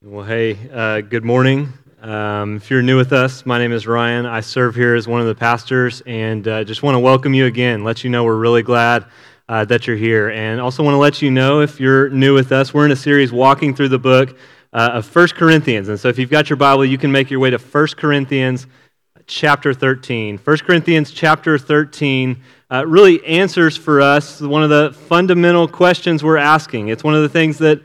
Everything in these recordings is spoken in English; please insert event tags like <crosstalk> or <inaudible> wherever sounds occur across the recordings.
Well, hey, uh, good morning. Um, if you're new with us, my name is Ryan. I serve here as one of the pastors, and uh, just want to welcome you again. Let you know we're really glad uh, that you're here, and also want to let you know if you're new with us, we're in a series walking through the book uh, of First Corinthians. And so, if you've got your Bible, you can make your way to First Corinthians chapter 13. 1 Corinthians chapter 13 uh, really answers for us one of the fundamental questions we're asking. It's one of the things that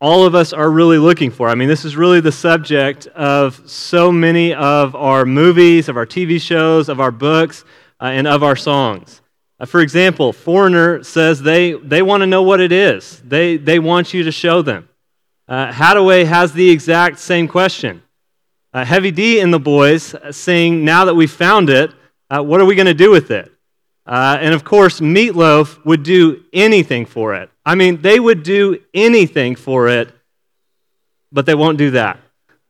all of us are really looking for. I mean, this is really the subject of so many of our movies, of our TV shows, of our books, uh, and of our songs. Uh, for example, Foreigner says they, they want to know what it is, they, they want you to show them. Uh, Haddaway has the exact same question. Uh, Heavy D and the boys sing, Now that we found it, uh, what are we going to do with it? Uh, and of course, Meatloaf would do anything for it. I mean, they would do anything for it, but they won't do that,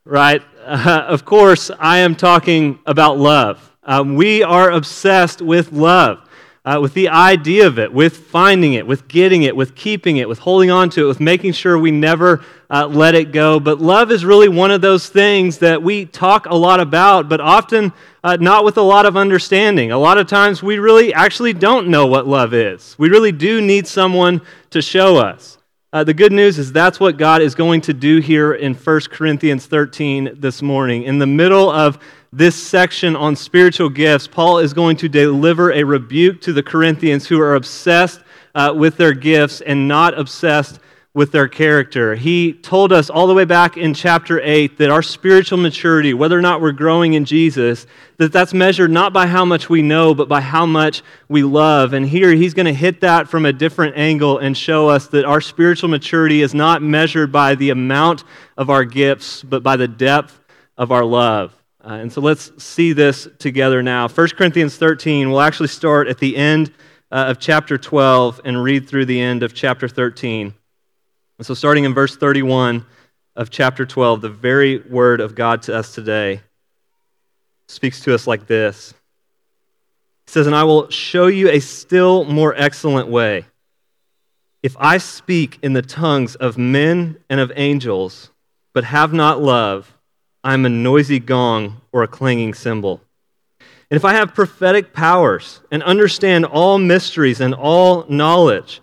right? Uh, of course, I am talking about love. Um, we are obsessed with love, uh, with the idea of it, with finding it, with getting it, with keeping it, with holding on to it, with making sure we never uh, let it go. But love is really one of those things that we talk a lot about, but often uh, not with a lot of understanding. A lot of times we really actually don't know what love is. We really do need someone to show us. Uh, the good news is that's what God is going to do here in 1 Corinthians 13 this morning. In the middle of this section on spiritual gifts, Paul is going to deliver a rebuke to the Corinthians who are obsessed uh, with their gifts and not obsessed with their character. He told us all the way back in chapter 8 that our spiritual maturity, whether or not we're growing in Jesus, that that's measured not by how much we know, but by how much we love. And here he's going to hit that from a different angle and show us that our spiritual maturity is not measured by the amount of our gifts, but by the depth of our love. Uh, and so let's see this together now. 1 Corinthians 13, we'll actually start at the end uh, of chapter 12 and read through the end of chapter 13. And so, starting in verse 31 of chapter 12, the very word of God to us today speaks to us like this. He says, And I will show you a still more excellent way. If I speak in the tongues of men and of angels, but have not love, I am a noisy gong or a clanging cymbal. And if I have prophetic powers and understand all mysteries and all knowledge,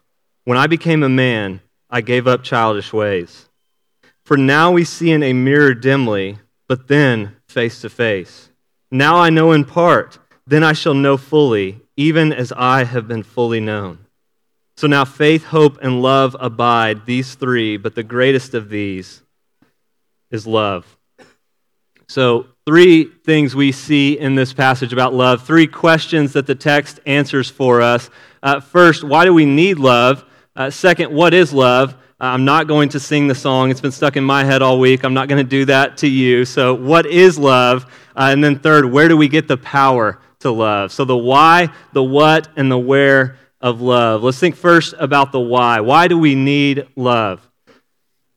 When I became a man, I gave up childish ways. For now we see in a mirror dimly, but then face to face. Now I know in part, then I shall know fully, even as I have been fully known. So now faith, hope, and love abide, these three, but the greatest of these is love. So, three things we see in this passage about love, three questions that the text answers for us. Uh, first, why do we need love? Uh, second, what is love? Uh, I'm not going to sing the song. It's been stuck in my head all week. I'm not going to do that to you. So, what is love? Uh, and then, third, where do we get the power to love? So, the why, the what, and the where of love. Let's think first about the why. Why do we need love?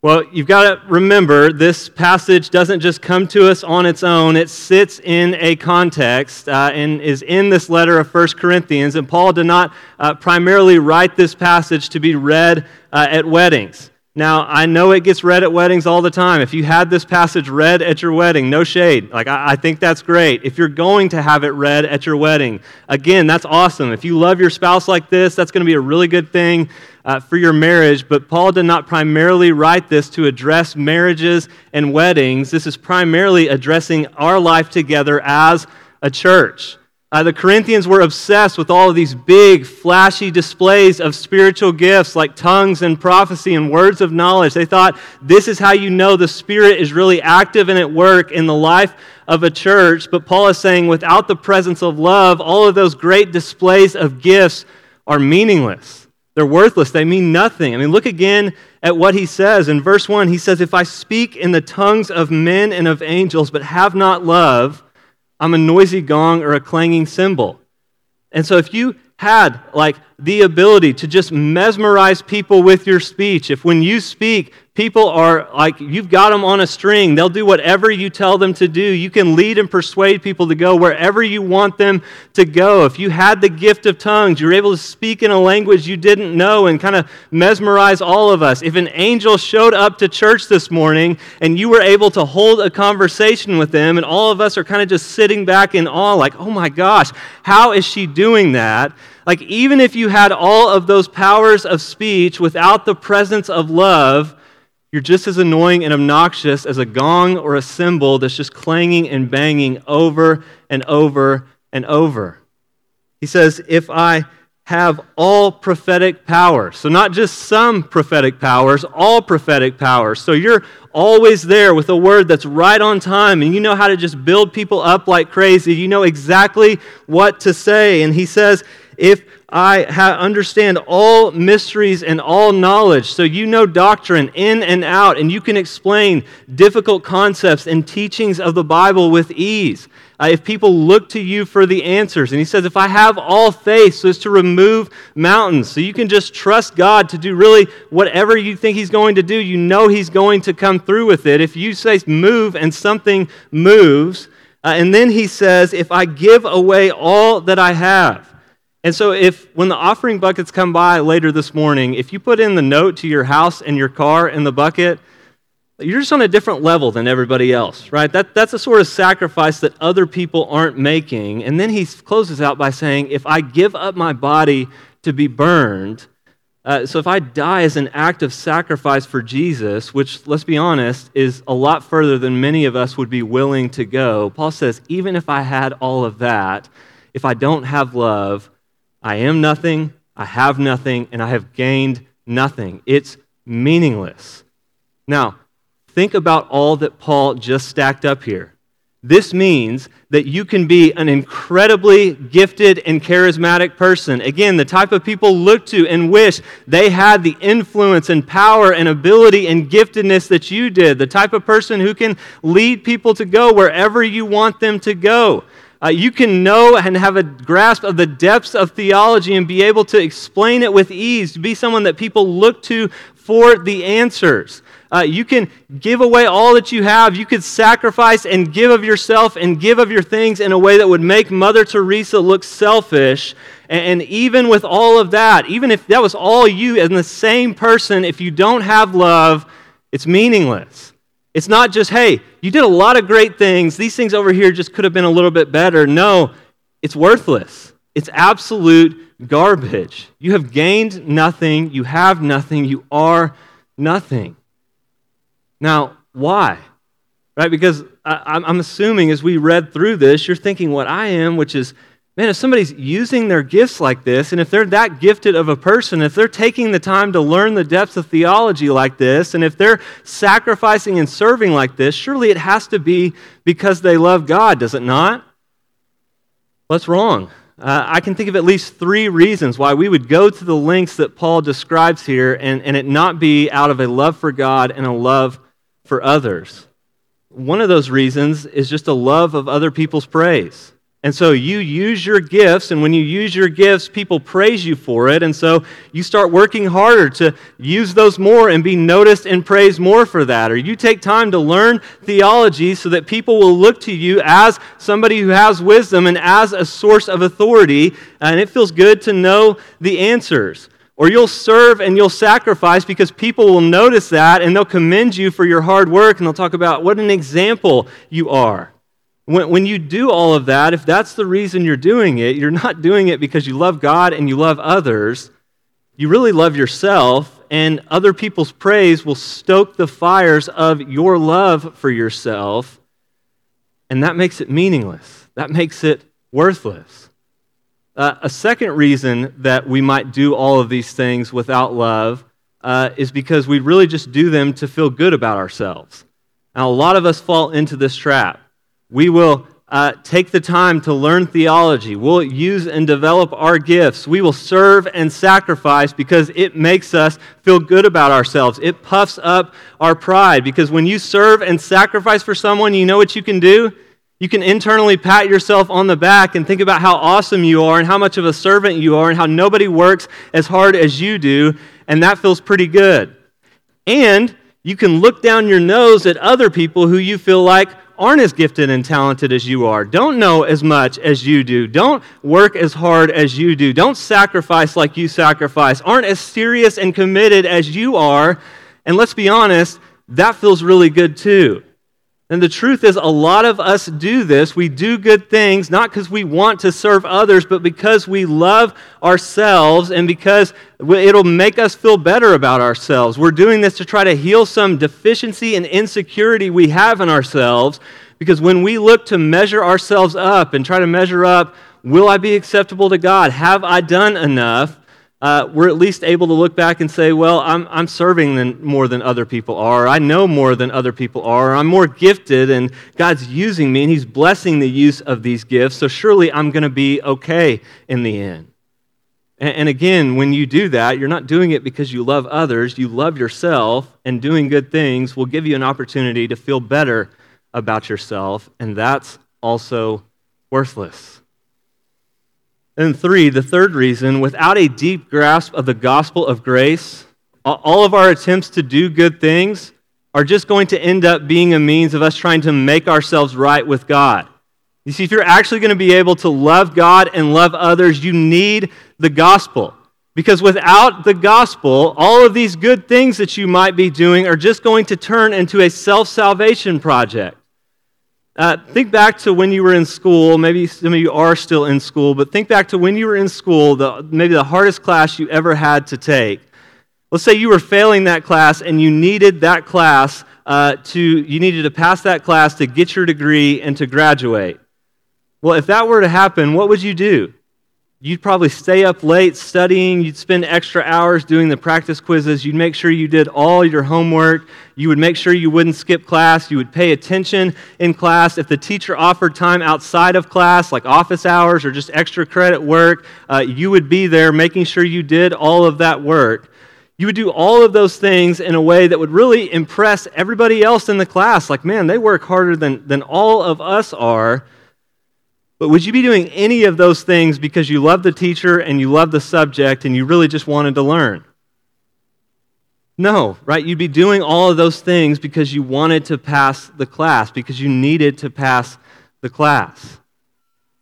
Well, you've got to remember this passage doesn't just come to us on its own. It sits in a context uh, and is in this letter of 1 Corinthians. And Paul did not uh, primarily write this passage to be read uh, at weddings. Now, I know it gets read at weddings all the time. If you had this passage read at your wedding, no shade. Like, I, I, think that's great. If you're going to have it read at your wedding, again, that's awesome. If you love your spouse like this, that's going to be a really good thing uh, for your marriage. But Paul did not primarily write this to address marriages and weddings. This is primarily addressing our life together as a church. Uh, the Corinthians were obsessed with all of these big, flashy displays of spiritual gifts like tongues and prophecy and words of knowledge. They thought this is how you know the Spirit is really active and at work in the life of a church. But Paul is saying without the presence of love, all of those great displays of gifts are meaningless. They're worthless. They mean nothing. I mean, look again at what he says. In verse 1, he says, If I speak in the tongues of men and of angels, but have not love, I'm a noisy gong or a clanging cymbal. And so if you had like the ability to just mesmerize people with your speech, if when you speak, people are like, you've got them on a string. They'll do whatever you tell them to do. You can lead and persuade people to go wherever you want them to go. If you had the gift of tongues, you're able to speak in a language you didn't know and kind of mesmerize all of us. If an angel showed up to church this morning and you were able to hold a conversation with them, and all of us are kind of just sitting back in awe, like, oh my gosh, how is she doing that? Like, even if you had all of those powers of speech without the presence of love, you're just as annoying and obnoxious as a gong or a cymbal that's just clanging and banging over and over and over. He says, If I have all prophetic powers. So, not just some prophetic powers, all prophetic powers. So, you're always there with a word that's right on time, and you know how to just build people up like crazy. You know exactly what to say. And he says, If I ha- understand all mysteries and all knowledge. So you know doctrine in and out, and you can explain difficult concepts and teachings of the Bible with ease. Uh, if people look to you for the answers. And he says, if I have all faith so as to remove mountains, so you can just trust God to do really whatever you think he's going to do, you know he's going to come through with it. If you say move and something moves, uh, and then he says, if I give away all that I have, and so, if when the offering buckets come by later this morning, if you put in the note to your house and your car in the bucket, you're just on a different level than everybody else, right? That, that's a sort of sacrifice that other people aren't making. And then he closes out by saying, If I give up my body to be burned, uh, so if I die as an act of sacrifice for Jesus, which, let's be honest, is a lot further than many of us would be willing to go, Paul says, even if I had all of that, if I don't have love, I am nothing, I have nothing, and I have gained nothing. It's meaningless. Now, think about all that Paul just stacked up here. This means that you can be an incredibly gifted and charismatic person. Again, the type of people look to and wish they had the influence and power and ability and giftedness that you did. The type of person who can lead people to go wherever you want them to go. Uh, you can know and have a grasp of the depths of theology and be able to explain it with ease, to be someone that people look to for the answers. Uh, you can give away all that you have. You could sacrifice and give of yourself and give of your things in a way that would make Mother Teresa look selfish. And, and even with all of that, even if that was all you and the same person, if you don't have love, it's meaningless. It's not just, hey, you did a lot of great things. These things over here just could have been a little bit better. No, it's worthless. It's absolute garbage. You have gained nothing. You have nothing. You are nothing. Now, why? Right? Because I, am assuming as we read through this, you're thinking what I am, which is man, if somebody's using their gifts like this, and if they're that gifted of a person, if they're taking the time to learn the depths of theology like this, and if they're sacrificing and serving like this, surely it has to be because they love God, does it not? What's wrong? Uh, I can think of at least three reasons why we would go to the lengths that Paul describes here and, and it not be out of a love for God and a love for others. One of those reasons is just a love of other people's praise. And so you use your gifts, and when you use your gifts, people praise you for it. And so you start working harder to use those more and be noticed and praised more for that. Or you take time to learn theology so that people will look to you as somebody who has wisdom and as a source of authority. And it feels good to know the answers. Or you'll serve and you'll sacrifice because people will notice that and they'll commend you for your hard work and they'll talk about what an example you are. When, when you do all of that, if that's the reason you're doing it, you're not doing it because you love God and you love others. You really love yourself, and other people's praise will stoke the fires of your love for yourself, and that makes it meaningless. That makes it worthless. Uh, a second reason that we might do all of these things without love uh, is because we really just do them to feel good about ourselves. Now, a lot of us fall into this trap. We will uh, take the time to learn theology. We'll use and develop our gifts. We will serve and sacrifice because it makes us feel good about ourselves. It puffs up our pride because when you serve and sacrifice for someone, you know what you can do? You can internally pat yourself on the back and think about how awesome you are and how much of a servant you are and how nobody works as hard as you do, and that feels pretty good. And you can look down your nose at other people who you feel like aren't as gifted and talented as you are, don't know as much as you do, don't work as hard as you do, don't sacrifice like you sacrifice, aren't as serious and committed as you are. And let's be honest, that feels really good too. And the truth is, a lot of us do this. We do good things not because we want to serve others, but because we love ourselves and because it'll make us feel better about ourselves. We're doing this to try to heal some deficiency and insecurity we have in ourselves. Because when we look to measure ourselves up and try to measure up, will I be acceptable to God? Have I done enough? Uh, we're at least able to look back and say, well, I'm, I'm serving than, more than other people are. I know more than other people are. I'm more gifted, and God's using me, and He's blessing the use of these gifts. So surely I'm going to be okay in the end. And, and again, when you do that, you're not doing it because you love others, you love yourself, and doing good things will give you an opportunity to feel better about yourself, and that's also worthless. And three, the third reason, without a deep grasp of the gospel of grace, all of our attempts to do good things are just going to end up being a means of us trying to make ourselves right with God. You see, if you're actually going to be able to love God and love others, you need the gospel. Because without the gospel, all of these good things that you might be doing are just going to turn into a self salvation project. Uh, think back to when you were in school. Maybe some of you are still in school, but think back to when you were in school, the, maybe the hardest class you ever had to take. Let's say you were failing that class and you needed that class uh, to, you needed to pass that class to get your degree and to graduate. Well, if that were to happen, what would you do? You'd probably stay up late studying. You'd spend extra hours doing the practice quizzes. You'd make sure you did all your homework. You would make sure you wouldn't skip class. You would pay attention in class. If the teacher offered time outside of class, like office hours or just extra credit work, uh, you would be there making sure you did all of that work. You would do all of those things in a way that would really impress everybody else in the class. Like, man, they work harder than, than all of us are. But would you be doing any of those things because you love the teacher and you love the subject and you really just wanted to learn? No, right? You'd be doing all of those things because you wanted to pass the class, because you needed to pass the class.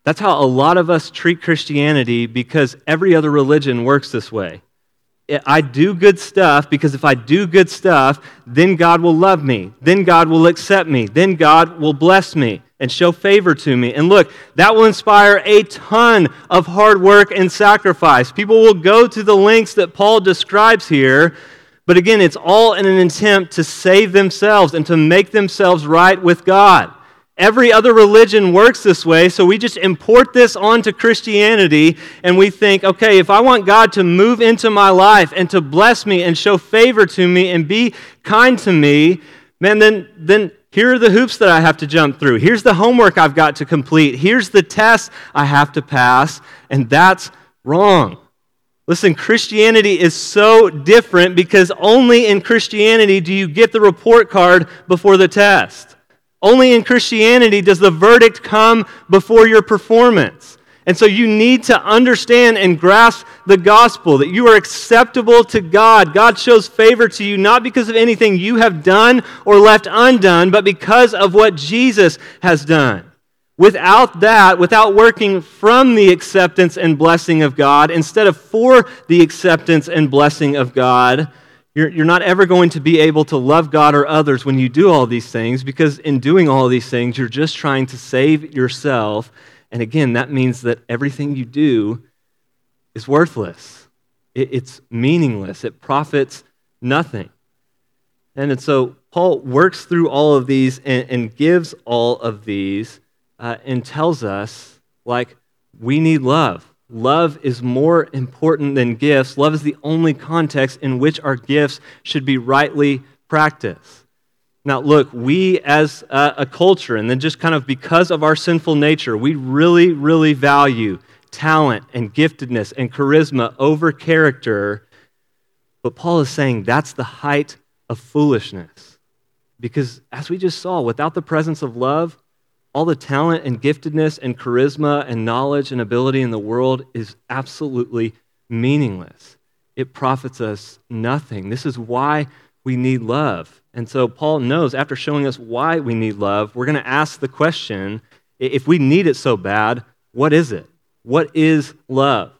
That's how a lot of us treat Christianity because every other religion works this way. I do good stuff because if I do good stuff, then God will love me. Then God will accept me. Then God will bless me and show favor to me. And look, that will inspire a ton of hard work and sacrifice. People will go to the lengths that Paul describes here. But again, it's all in an attempt to save themselves and to make themselves right with God. Every other religion works this way, so we just import this onto Christianity and we think, okay, if I want God to move into my life and to bless me and show favor to me and be kind to me, man, then, then here are the hoops that I have to jump through. Here's the homework I've got to complete. Here's the test I have to pass, and that's wrong. Listen, Christianity is so different because only in Christianity do you get the report card before the test. Only in Christianity does the verdict come before your performance. And so you need to understand and grasp the gospel that you are acceptable to God. God shows favor to you not because of anything you have done or left undone, but because of what Jesus has done. Without that, without working from the acceptance and blessing of God instead of for the acceptance and blessing of God, you're, you're not ever going to be able to love God or others when you do all these things because in doing all these things, you're just trying to save yourself. And again, that means that everything you do is worthless, it's meaningless, it profits nothing. And, so Paul works through all of these and, and gives all of these uh, and tells us, like, we need love. Love is more important than gifts. Love is the only context in which our gifts should be rightly practiced. Now, look, we as a, culture, and then just kind of because of our sinful nature, we really, really value talent and giftedness and charisma over character. But Paul is saying that's the height of foolishness. Because as we just saw, without the presence of love, all the talent and giftedness and charisma and knowledge and ability in the world is absolutely meaningless. It profits us nothing. This is why we need love. And so Paul knows after showing us why we need love, we're going to ask the question if we need it so bad, what is it? What is love?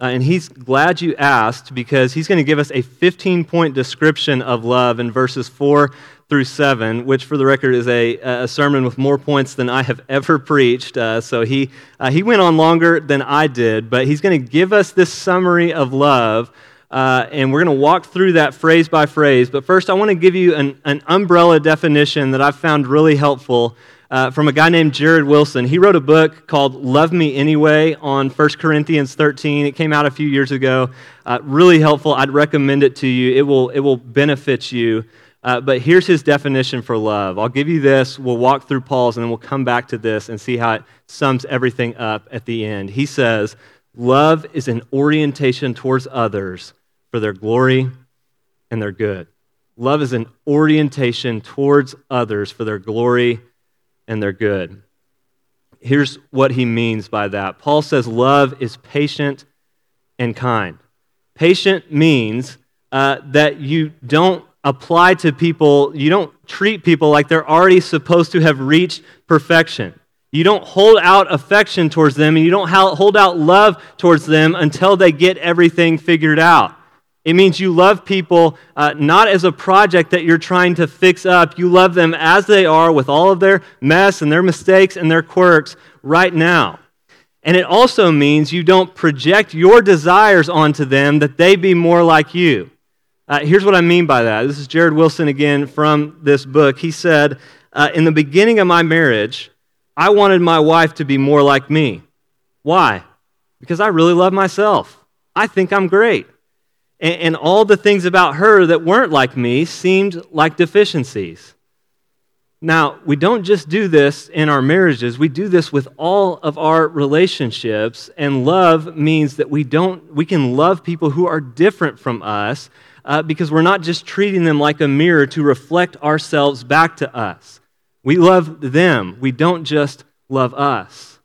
Uh, and he's glad you asked because he's going to give us a 15 point description of love in verses 4 through 7, which, for the record, is a, a sermon with more points than I have <laughs> ever preached. Uh, so he, uh, he went on longer than I did, but he's going to give us this summary of love. Uh, and we're going to walk through that phrase by phrase. But first, I want to give you an, an umbrella definition that I've found really helpful uh, from a guy named Jared Wilson. He wrote a book called Love Me Anyway on 1 Corinthians 13. It came out a few years ago. Uh, really helpful. I'd recommend it to you. It will, it will benefit you. Uh, but here's his definition for love. I'll give you this. We'll walk through Paul's and then we'll come back to this and see how it sums everything up at the end. He says, Love is an orientation towards others for their glory and their good. Love is an orientation towards others for their glory and their good. Here's what he means by that Paul says love is patient and kind. Patient means uh, that you don't apply to people, you don't treat people like they're already supposed to have reached perfection. You don't hold out affection towards them and you don't hold out love towards them until they get everything figured out. It means you love people uh, not as a project that you're trying to fix up. You love them as they are with all of their mess and their mistakes and their quirks right now. And it also means you don't project your desires onto them that they be more like you. Uh, here's what I mean by that. This is Jared Wilson again from this book. He said, uh, In the beginning of my marriage, I wanted my wife to be more like me. Why? Because I really love myself. I think I'm great and all the things about her that weren't like me seemed like deficiencies. Now, we don't just do this in our marriages, we do this with all of our relationships. And love means that we, don't, we can love people who are different from us uh, because we're not just treating them like a mirror to reflect ourselves back to us. We love them, we don't just love us.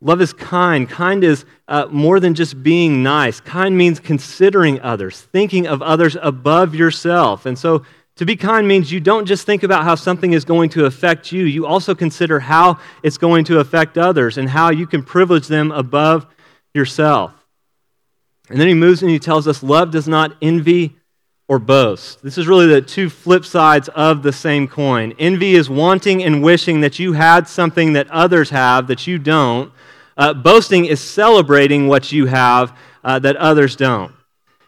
Love is kind. Kind is uh, more than just being nice. Kind means considering others, thinking of others above yourself. And so to be kind means you don't just think about how something is going to affect you, you also consider how it's going to affect others and how you can privilege them above yourself. And then he moves and he tells us love does not envy or boast. This is really the two flip sides of the same coin. Envy is wanting and wishing that you had something that others have that you don't. Uh, boasting is celebrating what you have uh, that others don't.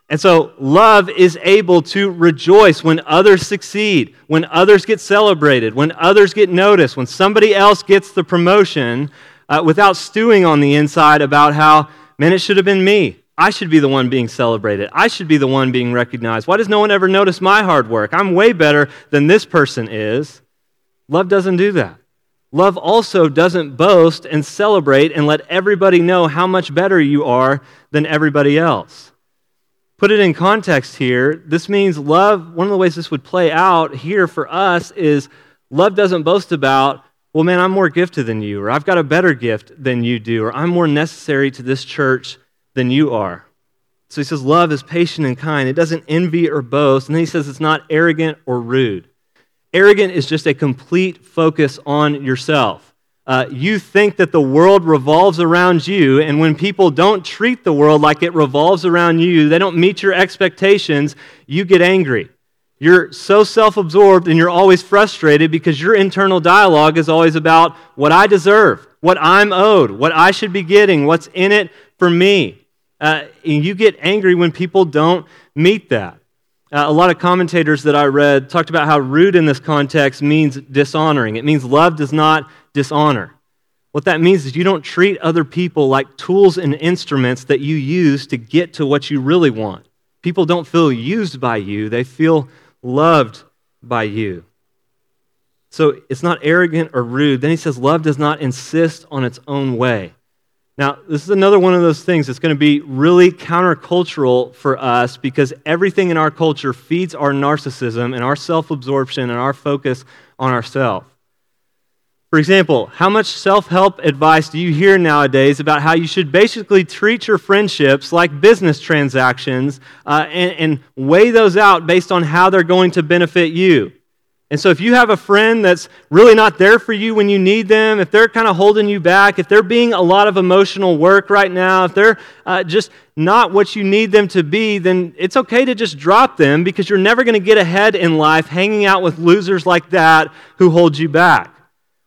And so, love is able to rejoice when others succeed, when others get celebrated, when others get noticed, when somebody else gets the promotion uh, without stewing on the inside about how, man, it should have been me. I should be the one being celebrated. I should be the one being recognized. Why does no one ever notice my hard work? I'm way better than this person is. Love doesn't do that. Love also doesn't boast and celebrate and let everybody know how much better you are than everybody else. Put it in context here. This means love, one of the ways this would play out here for us is love doesn't boast about, well, man, I'm more gifted than you, or I've got a better gift than you do, or I'm more necessary to this church than you are. So he says, love is patient and kind. It doesn't envy or boast. And then he says it's not arrogant or rude. Arrogant is just a complete focus on yourself. uh, you think that the world revolves around you, and when people don't treat the world like it revolves around you, they don't meet your expectations, you get angry. You're so self absorbed and you're always frustrated because your internal dialogue is always about what I deserve, what I'm owed, what I should be getting, what's in it for me. Uh, and you get angry when people don't meet that. Uh, a lot of commentators that I read talked about how rude in this context means dishonoring. It means love does not dishonor. What that means is you don't treat other people like tools and instruments that you use to get to what you really want. People don't feel used by you, they feel loved by you. So it's not arrogant or rude. Then he says, Love does not insist on its own way. Now, this is another one of those things that's going to be really countercultural for us because everything in our culture feeds our narcissism and our self absorption and our focus on ourselves. For example, how much self help advice do you hear nowadays about how you should basically treat your friendships like business transactions uh, and, and weigh those out based on how they're going to benefit you? And so, if you have a friend that's really not there for you when you need them, if they're kind of holding you back, if they're being a lot of emotional work right now, if they're uh, just not what you need them to be, then it's okay to just drop them because you're never going to get ahead in life hanging out with losers like that who hold you back.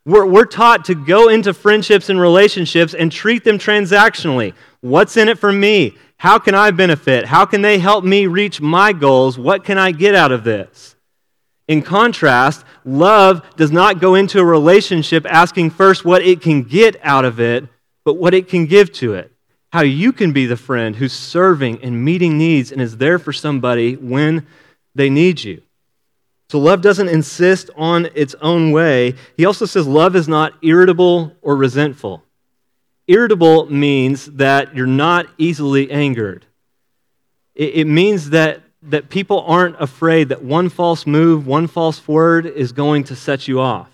We're, we're taught to go into friendships and relationships and treat them transactionally. What's in it for me? How can I benefit? How can they help me reach my goals? What can I get out of this? In contrast, love does not go into a relationship asking first what it can get out of it, but what it can give to it. How you can be the friend who's serving and meeting needs and is there for somebody when they need you. So love doesn't insist on its own way. He also says love is not irritable or resentful. Irritable means that you're not easily angered. It, means that, that people aren't afraid that one false move, one false word is going to set you off.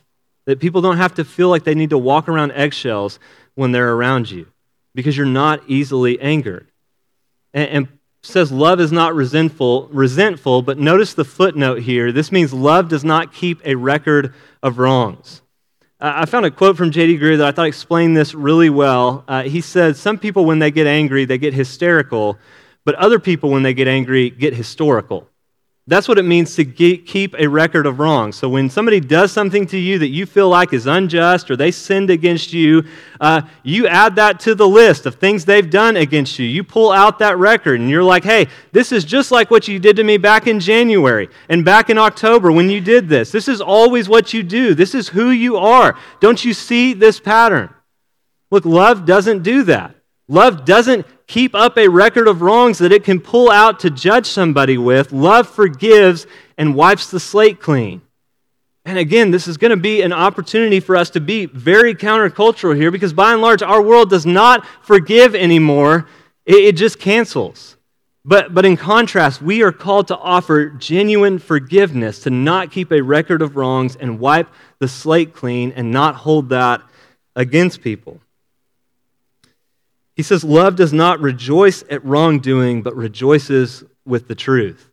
That people don't have to feel like they need to walk around eggshells when they're around you because you're not easily angered. And, and says love is not resentful, resentful, but notice the footnote here. This means love does not keep a record of wrongs. I found a quote from J.D. Greear that I thought explained this really well. Uh, he said, Some people, when they get angry, they get hysterical, but other people, when they get angry, get historical. That's what it means to keep a record of wrongs. So when somebody does something to you that you feel like is unjust or they sinned against you, uh, you add that to the list of things they've done against you. You pull out that record and you're like, hey, this is just like what you did to me back in January and back in October when you did this. This is always what you do. This is who you are. Don't you see this pattern? Look, love doesn't do that. Love doesn't keep up a record of wrongs that it can pull out to judge somebody with. Love forgives and wipes the slate clean. And again, this is going to be an opportunity for us to be very countercultural here because by and large, our world does not forgive anymore, it, it just cancels. But, but in contrast, we are called to offer genuine forgiveness, to not keep a record of wrongs and wipe the slate clean and not hold that against people. He says, Love does not rejoice at wrongdoing, but rejoices with the truth.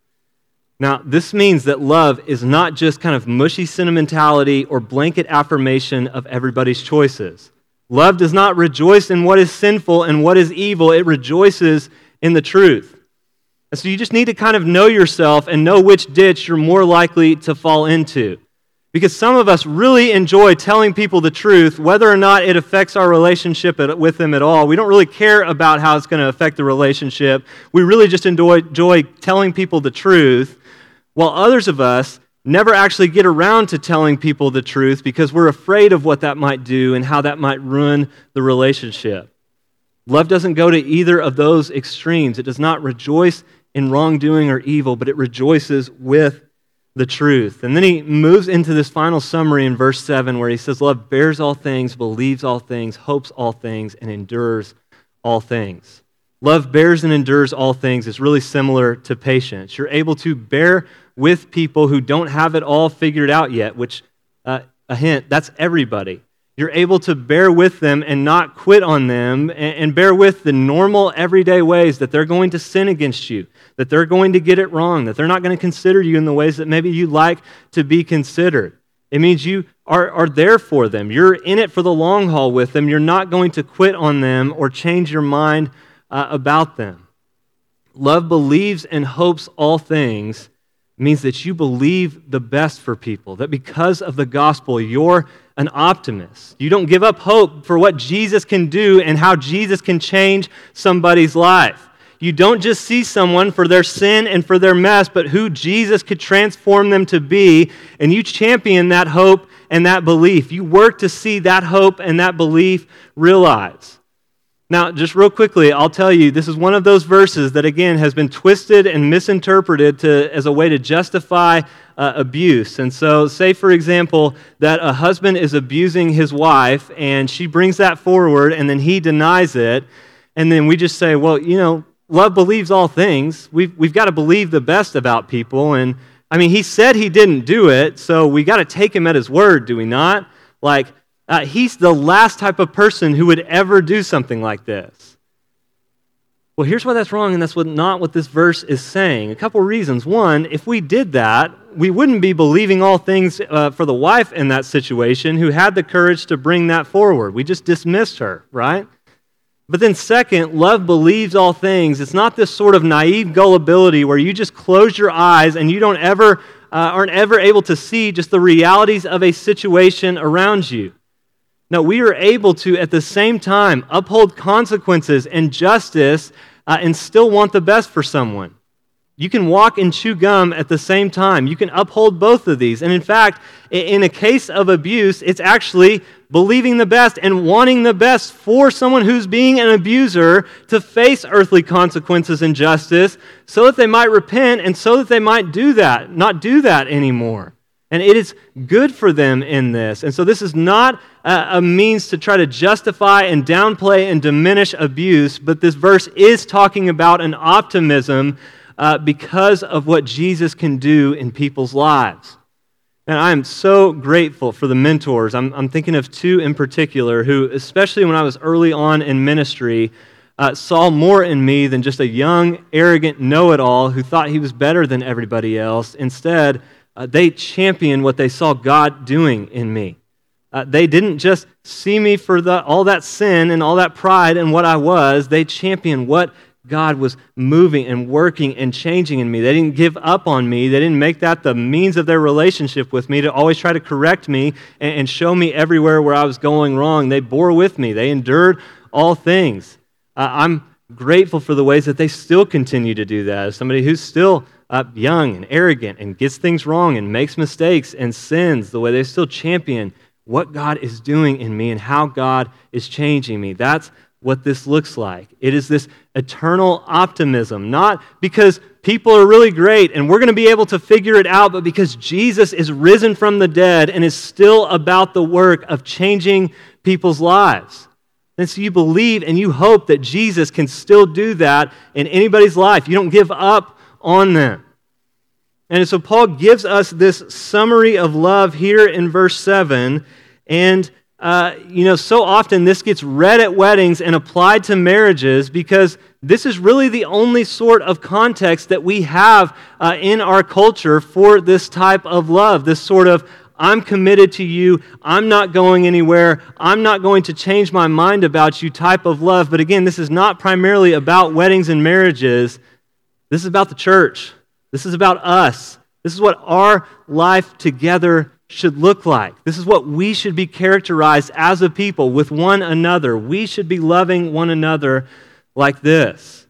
Now, this means that love is not just kind of mushy sentimentality or blanket affirmation of everybody's choices. Love does not rejoice in what is sinful and what is evil, it rejoices in the truth. And so you just need to kind of know yourself and know which ditch you're more likely to fall into. Because some of us really enjoy telling people the truth, whether or not it affects our relationship with them at all. We don't really care about how it's going to affect the relationship. We really just enjoy, telling people the truth, while others of us never actually get around to telling people the truth because we're afraid of what that might do and how that might ruin the relationship. Love doesn't go to either of those extremes. It does not rejoice in wrongdoing or evil, but it rejoices with the truth. And then he moves into this final summary in verse 7 where he says, Love bears all things, believes all things, hopes all things, and endures all things. Love bears and endures all things is really similar to patience. You're able to bear with people who don't have it all figured out yet, which, uh, a hint, that's everybody. You're able to bear with them and not quit on them and, bear with the normal, everyday ways that they're going to sin against you, that they're going to get it wrong, that they're not going to consider you in the ways that maybe you like to be considered. It means you are, are there for them. You're in it for the long haul with them. You're not going to quit on them or change your mind uh, about them. Love believes and hopes all things means that you believe the best for people, that because of the gospel, you're an optimist. You don't give up hope for what Jesus can do and how Jesus can change somebody's life. You don't just see someone for their sin and for their mess, but who Jesus could transform them to be, and you champion that hope and that belief. You work to see that hope and that belief realized. Now, just real quickly, I'll tell you, this is one of those verses that, again, has been twisted and misinterpreted to, as a way to justify uh, abuse. And so, say, for example, that a husband is abusing his wife, and she brings that forward, and then he denies it. And then we just say, well, you know, love believes all things. We've, we've got to believe the best about people. And I mean, he said he didn't do it, so we got to take him at his word, do we not? Like, uh, he's the last type of person who would ever do something like this. Well, here's why that's wrong, and that's what, not what this verse is saying. A couple reasons. One, if we did that, we wouldn't be believing all things uh, for the wife in that situation who had the courage to bring that forward. We just dismissed her, right? But then, second, love believes all things. It's not this sort of naive gullibility where you just close your eyes and you don't ever, uh, aren't ever able to see just the realities of a situation around you. No, we are able to, at the same time, uphold consequences and justice uh, and still want the best for someone. You can walk and chew gum at the same time. You can uphold both of these. And in fact, in a case of abuse, it's actually believing the best and wanting the best for someone who's being an abuser to face earthly consequences and justice so that they might repent and so that they might do that, not do that anymore. And it is good for them in this. And so, this is not a, means to try to justify and downplay and diminish abuse, but this verse is talking about an optimism uh, because of what Jesus can do in people's lives. And I am so grateful for the mentors. I'm, I'm thinking of two in particular who, especially when I was early on in ministry, uh, saw more in me than just a young, arrogant know it all who thought he was better than everybody else. Instead, uh, they championed what they saw God doing in me. Uh, they didn't just see me for the, all that sin and all that pride and what I was. They championed what God was moving and working and changing in me. They didn't give up on me. They didn't make that the means of their relationship with me to always try to correct me and, and show me everywhere where I was going wrong. They bore with me, they endured all things. Uh, I'm grateful for the ways that they still continue to do that. As somebody who's still uh, young and arrogant and gets things wrong and makes mistakes and sins, the way they still champion what God is doing in me and how God is changing me. That's what this looks like. It is this eternal optimism, not because people are really great and we're going to be able to figure it out, but because Jesus is risen from the dead and is still about the work of changing people's lives. And so you believe and you hope that Jesus can still do that in anybody's life. You don't give up on them. And so Paul gives us this summary of love here in verse 7. And, uh, you know, so often this gets read at weddings and applied to marriages because this is really the only sort of context that we have uh, in our culture for this type of love, this sort of I'm committed to you. I'm not going anywhere. I'm not going to change my mind about you type of love. But again, this is not primarily about weddings and marriages. This is about the church. This is about us. This is what our life together should look like. This is what we should be characterized as a people with one another. We should be loving one another like this.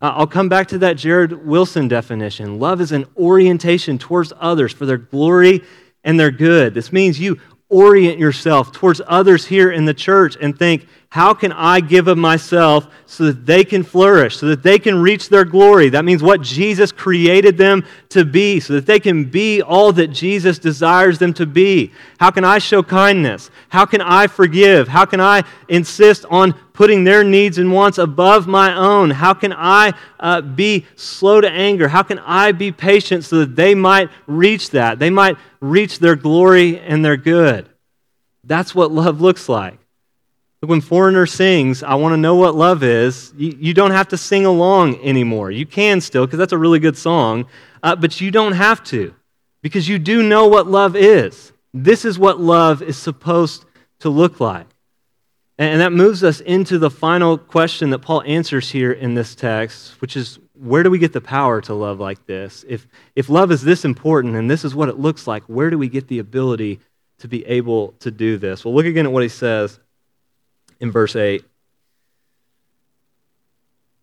Uh, I'll come back to that Jared Wilson definition. Love is an orientation towards others for their glory and their good. This means you orient yourself towards others here in the church and think, how can I give of myself so that they can flourish, so that they can reach their glory? That means what Jesus created them to be, so that they can be all that Jesus desires them to be. How can I show kindness? How can I forgive? How can I insist on putting their needs and wants above my own? How can I uh, be slow to anger? How can I be patient so that they might reach that? They might reach their glory and their good. That's what love looks like. When Foreigner sings, I want to know what love is, you, you, don't have to sing along anymore. You can still, because that's a really good song, uh, but you don't have to, because you do know what love is. This is what love is supposed to look like. And that moves us into the final question that Paul answers here in this text, which is where do we get the power to love like this? If, if love is this important and this is what it looks like, where do we get the ability to be able to do this? Well, look again at what he says in verse 8.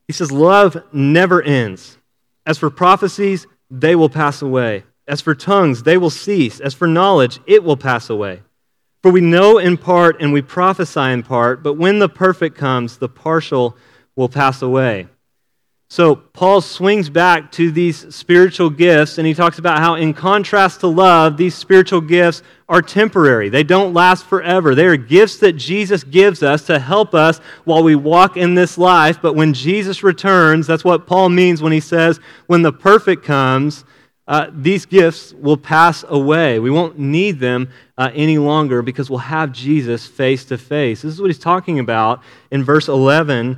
He says, Love never ends. As for prophecies, they will pass away. As for tongues, they will cease. As for knowledge, it will pass away. For we know in part and we prophesy in part, but when the perfect comes, the partial will pass away. So Paul swings back to these spiritual gifts and he talks about how, in contrast to love, these spiritual gifts are temporary. They don't last forever. They are gifts that Jesus gives us to help us while we walk in this life. But when Jesus returns, that's what Paul means when he says, when the perfect comes, uh, these gifts will pass away. We won't need them uh, any longer because we'll have Jesus face to face. This is what he's talking about in verse 11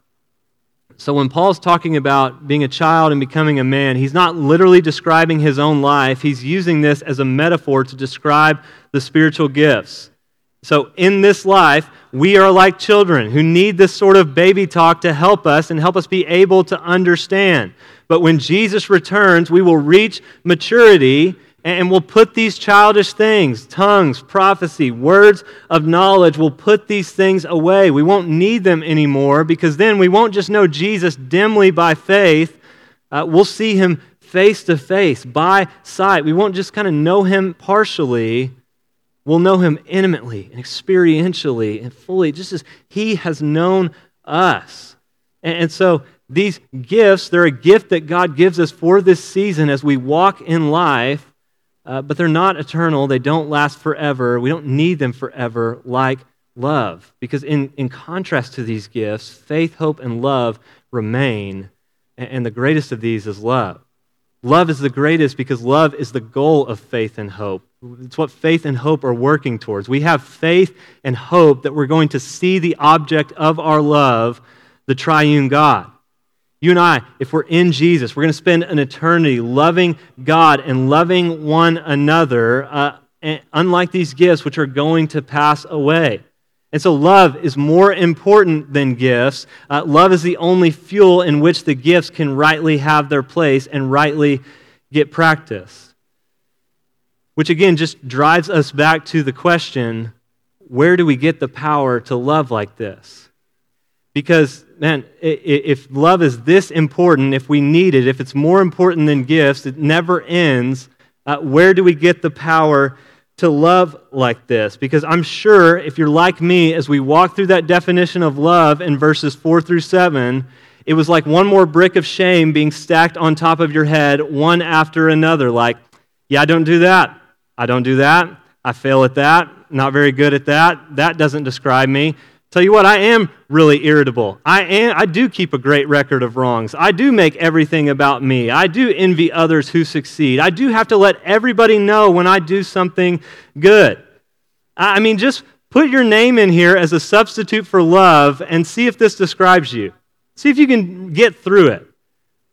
So when Paul's talking about being a child and becoming a man, he's not literally describing his own life. He's using this as a metaphor to describe the spiritual gifts. So in this life, we are like children who need this sort of baby talk to help us and help us be able to understand. But when Jesus returns, we will reach maturity and we'll put these childish things, tongues, prophecy, words of knowledge, we'll put these things away. We won't need them anymore because then we won't just know Jesus dimly by faith, uh, we'll see him face to face, by sight. We won't just kind of know him partially. We'll know him intimately and experientially and fully, just as he has known us. And, and so these gifts, they're a gift that God gives us for this season as we walk in life uh, but they're not eternal. They don't last forever. We don't need them forever like love. Because, in, in contrast to these gifts, faith, hope, and love remain. And, and the greatest of these is love. Love is the greatest because love is the goal of faith and hope. It's what faith and hope are working towards. We have faith and hope that we're going to see the object of our love, the triune God. You and I, if we're in Jesus, we're going to spend an eternity loving God and loving one another, uh, unlike these gifts, which are going to pass away. And so, love is more important than gifts. Uh, love is the only fuel in which the gifts can rightly have their place and rightly get practiced. Which, again, just drives us back to the question where do we get the power to love like this? Because, man, if love is this important, if we need it, if it's more important than gifts, it never ends. Uh, where do we get the power to love like this? Because I'm sure if you're like me, as we walk through that definition of love in verses 4 through 7, it was like one more brick of shame being stacked on top of your head, one after another. Like, yeah, I don't do that. I don't do that. I fail at that. Not very good at that. That doesn't describe me. Tell you what, I am really irritable. I am I do keep a great record of wrongs. I do make everything about me. I do envy others who succeed. I do have to let everybody know when I do something good. I mean, just put your name in here as a substitute for love and see if this describes you. See if you can get through it.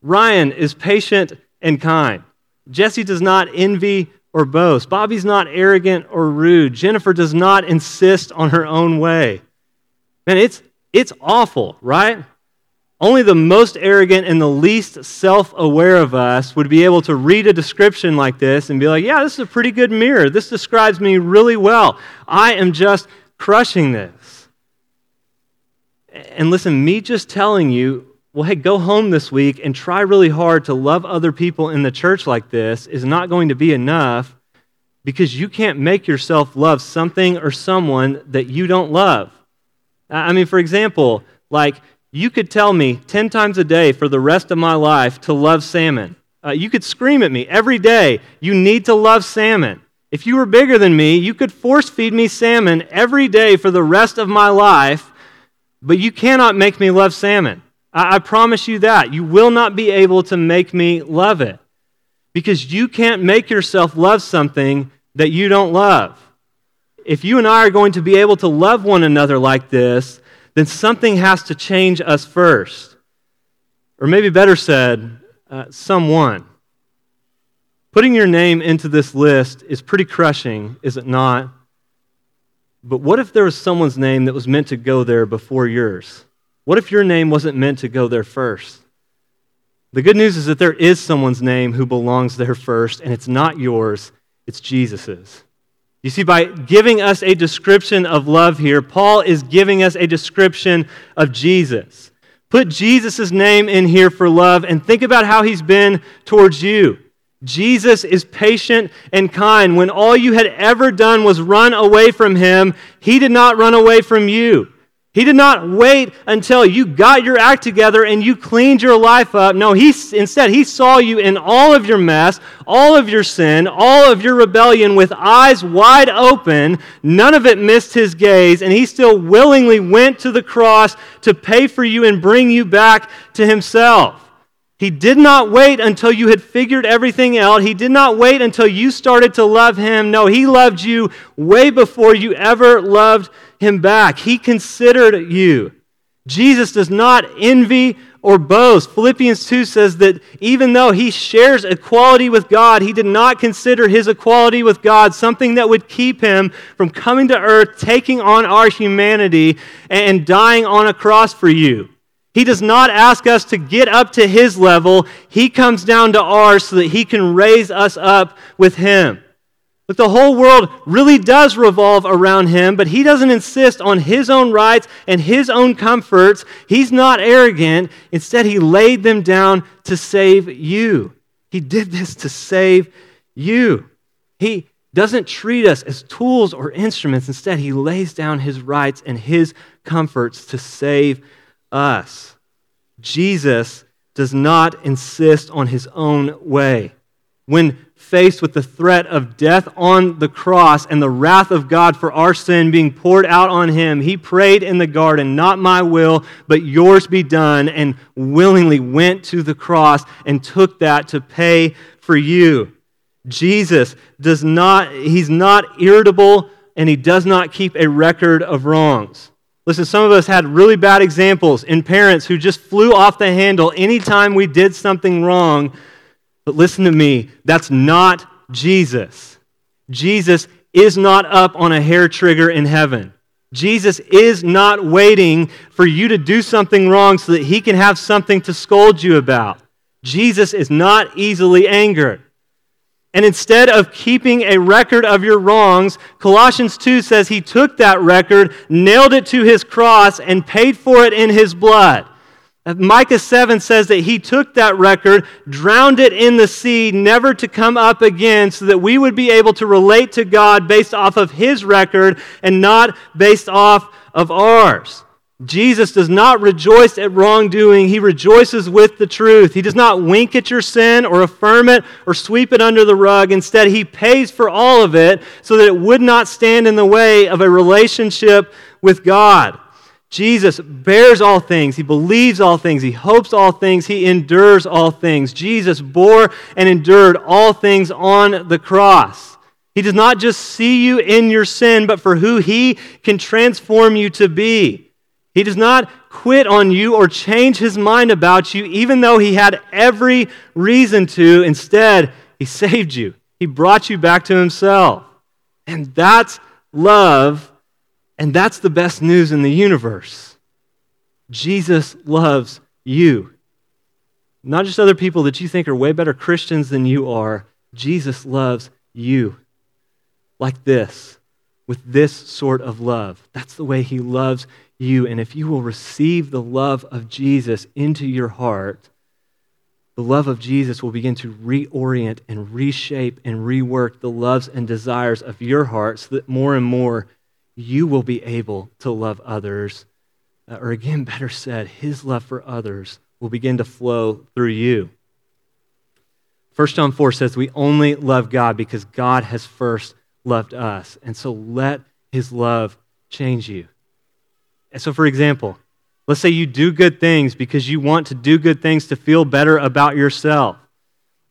Ryan is patient and kind. Jesse does not envy or boast. Bobby's not arrogant or rude. Jennifer does not insist on her own way. Man, it's, it's awful, right? Only the most arrogant and the least self aware of us would be able to read a description like this and be like, yeah, this is a pretty good mirror. This describes me really well. I am just crushing this. And listen, me just telling you, well, hey, go home this week and try really hard to love other people in the church like this is not going to be enough because you can't make yourself love something or someone that you don't love. I mean, for example, like you could tell me 10 times a day for the rest of my life to love salmon. Uh, you could scream at me every day, you need to love salmon. If you were bigger than me, you could force feed me salmon every day for the rest of my life, but you cannot make me love salmon. I, I promise you that. You will not be able to make me love it because you can't make yourself love something that you don't love. If you and I are going to be able to love one another like this, then something has to change us first. Or maybe better said, uh, someone. Putting your name into this list is pretty crushing, is it not? But what if there was someone's name that was meant to go there before yours? What if your name wasn't meant to go there first? The good news is that there is someone's name who belongs there first, and it's not yours, it's Jesus's. You see, by giving us a description of love here, Paul is giving us a description of Jesus. Put Jesus' name in here for love and think about how he's been towards you. Jesus is patient and kind. When all you had ever done was run away from him, he did not run away from you. He did not wait until you got your act together and you cleaned your life up. No, he, instead, he saw you in all of your mess, all of your sin, all of your rebellion with eyes wide open. None of it missed his gaze, and he still willingly went to the cross to pay for you and bring you back to himself. He did not wait until you had figured everything out. He did not wait until you started to love him. No, he loved you way before you ever loved him back. He considered you. Jesus does not envy or boast. Philippians 2 says that even though he shares equality with God, he did not consider his equality with God something that would keep him from coming to earth, taking on our humanity, and dying on a cross for you. He does not ask us to get up to his level. He comes down to ours so that he can raise us up with him. But the whole world really does revolve around him, but he doesn't insist on his own rights and his own comforts. He's not arrogant. Instead, he laid them down to save you. He did this to save you. He doesn't treat us as tools or instruments. Instead, he lays down his rights and his comforts to save us. Jesus does not insist on his own way. When faced with the threat of death on the cross and the wrath of God for our sin being poured out on him, he prayed in the garden, Not my will, but yours be done, and willingly went to the cross and took that to pay for you. Jesus does not, he's not irritable and he does not keep a record of wrongs. Listen, some of us had really bad examples in parents who just flew off the handle anytime we did something wrong. But listen to me, that's not Jesus. Jesus is not up on a hair trigger in heaven. Jesus is not waiting for you to do something wrong so that he can have something to scold you about. Jesus is not easily angered. And instead of keeping a record of your wrongs, Colossians 2 says he took that record, nailed it to his cross, and paid for it in his blood. Uh, Micah 7 says that he took that record, drowned it in the sea, never to come up again, so that we would be able to relate to God based off of his record and not based off of ours. Jesus does not rejoice at wrongdoing. He rejoices with the truth. He does not wink at your sin or affirm it or sweep it under the rug. Instead, he pays for all of it so that it would not stand in the way of a relationship with God. Jesus bears all things. He believes all things. He hopes all things. He endures all things. Jesus bore and endured all things on the cross. He does not just see you in your sin, but for who he can transform you to be. He does not quit on you or change his mind about you, even though he had every reason to. Instead, he <laughs> saved you, he brought you back to himself. And that's love, and that's the best news in the universe. Jesus loves you. Not just other people that you think are way better Christians than you are. Jesus loves you like this, with this sort of love. That's the way he loves you. And if you will receive the love of Jesus into your heart, the love of Jesus will begin to reorient and reshape and rework the loves and desires of your heart so that more and more you will be able to love others. Uh, or again, <laughs> better said, his love for others will begin to flow through you. 1 John 4 says we only love God because God has first loved us. And so let his love change you. And so, for example, Let's say you do good things because you want to do good things to feel better about yourself.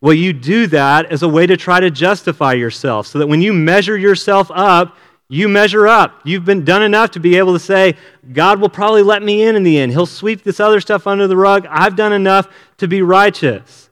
Well, you do that as a way to try to justify yourself so that when you measure yourself up, you measure up. You've been done enough to be able to say, God will probably let me in in the end. He'll sweep this other stuff under the rug. I've done enough to be righteous.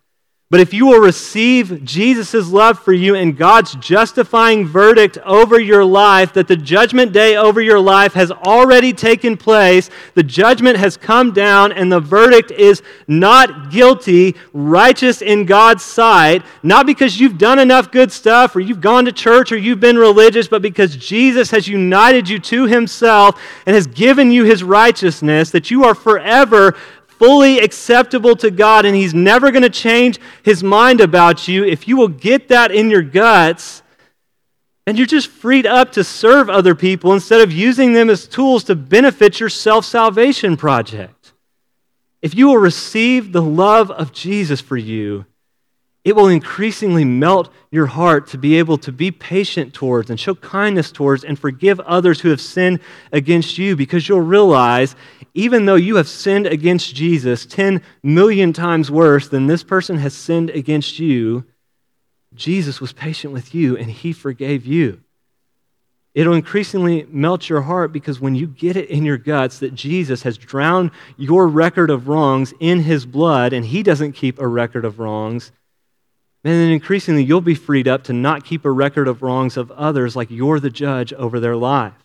But if you will receive Jesus' love for you and God's justifying verdict over your life, that the judgment day over your life has already taken place, the judgment has come down, and the verdict is not guilty, righteous in God's sight, not because you've done enough good stuff or you've gone to church or you've been religious, but because Jesus has united you to himself and has given you his righteousness, that you are forever fully acceptable to God, and He's never going to change His mind about you, if you will get that in your guts, and you're just freed up to serve other people instead of using them as tools to benefit your self salvation project. If you will receive the love of Jesus for you, it will increasingly melt your heart to be able to be patient towards and show kindness towards and forgive others who have sinned against you because you'll realize even though you have sinned against Jesus 10 million times worse than this person has sinned against you, Jesus was patient with you and he forgave you. It'll increasingly melt your heart because when you get it in your guts that Jesus has drowned your record of wrongs in his blood and he doesn't keep a record of wrongs, then increasingly you'll be freed up to not keep a record of wrongs of others like you're the judge over their life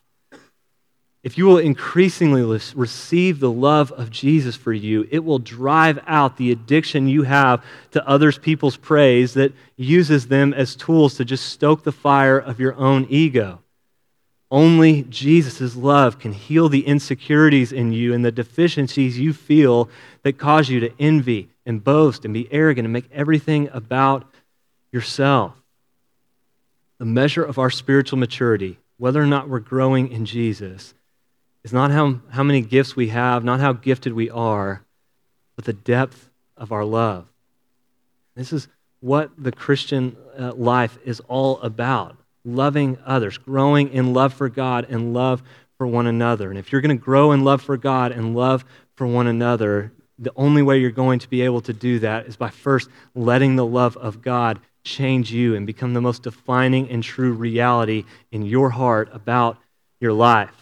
if you will increasingly receive the love of Jesus for you, it will drive out the addiction you have to others people's praise that uses them as tools to just stoke the fire of your own ego. Only Jesus' love can heal the insecurities in you and the deficiencies you feel that cause you to envy and boast and be arrogant and make everything about yourself. The measure of our spiritual maturity, whether or not we're growing in Jesus, is not how, how many gifts we have, not how gifted we are, but the depth of our love. This is what the Christian uh, life is all about loving others, growing in love for God and love for one another. And if you're going to grow in love for God and love for one another, the only way you're going to be able to do that is by first letting the love of God change you and become the most defining and true reality in your heart about your life.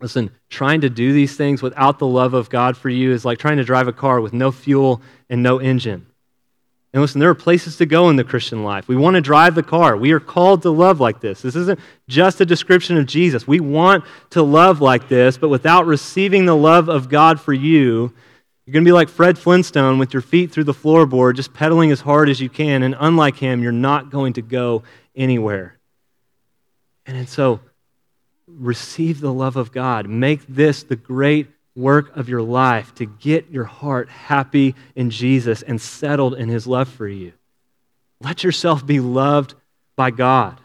Listen, trying to do these things without the love of God for you is like trying to drive a car with no fuel and no engine. And listen, there are places to go in the Christian life. We want to drive the car. We are called to love like this. This isn't just a description of Jesus. We want to love like this, but without receiving the love of God for you, you're going to be like Fred Flintstone with your feet through the floorboard, just pedaling as hard as you can. And unlike him, you're not going to go anywhere. And so, receive the love of God. Make this the great work of your life to get your heart happy in Jesus and settled in his love for you. Let yourself be loved by God.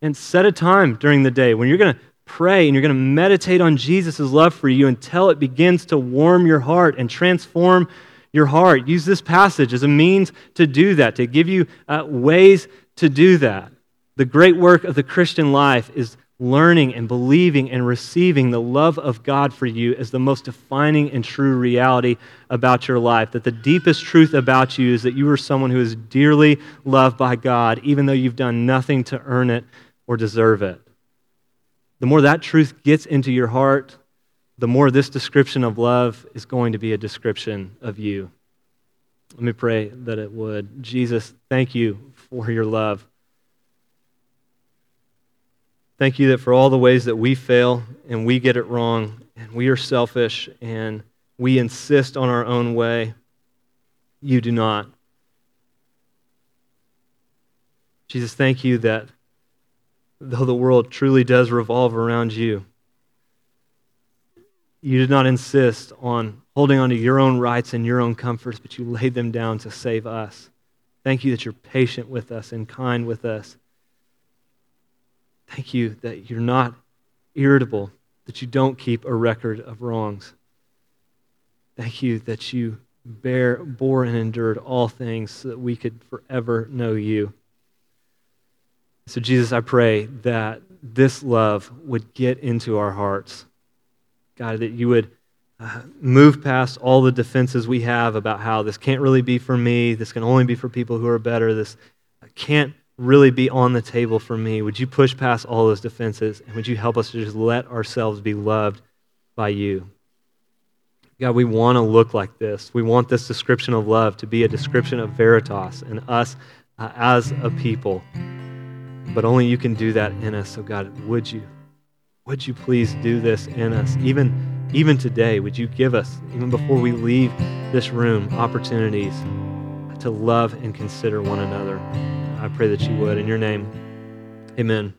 And set a time during the day when you're going to pray and you're going to meditate on Jesus' love for you until it begins to warm your heart and transform your heart. Use this passage as a means to do that, to give you uh, ways to do that. The great work of the Christian life is learning and believing and receiving the love of God for you as the most defining and true reality about your life. That the deepest truth about you is that you are someone who is dearly loved by God, even though you've done nothing to earn it or deserve it. The more that truth gets into your heart, the more this description of love is going to be a description of you. Let me pray that it would. Jesus, thank you for your love. Thank you that for all the ways that we fail and we get it wrong and we are selfish and we insist on our own way, you do not. Jesus, thank you that though the world truly does revolve around you, you did not insist on holding on to your own rights and your own comforts, but you laid them down to save us. Thank you that you're patient with us and kind with us. Thank you that you're not irritable, that you don't keep a record of wrongs. Thank you that you bear, bore, and endured all things so that we could forever know you. So, Jesus, I pray that this love would get into our hearts. God, that you would uh, move past all the defenses we have about how this can't really be for me, this can only be for people who are better, this can't really be on the table for me. Would you push past all those defenses and would you help us to just let ourselves be loved by you? God, we want to look like this. We want this description of love to be a description of Veritas and us uh, as a people. But only you can do that in us. So, God, would you? Would you please do this in us? Even, even today, would you give us, even before we leave this room, opportunities to love and consider one another? I pray that you would. In your name, amen.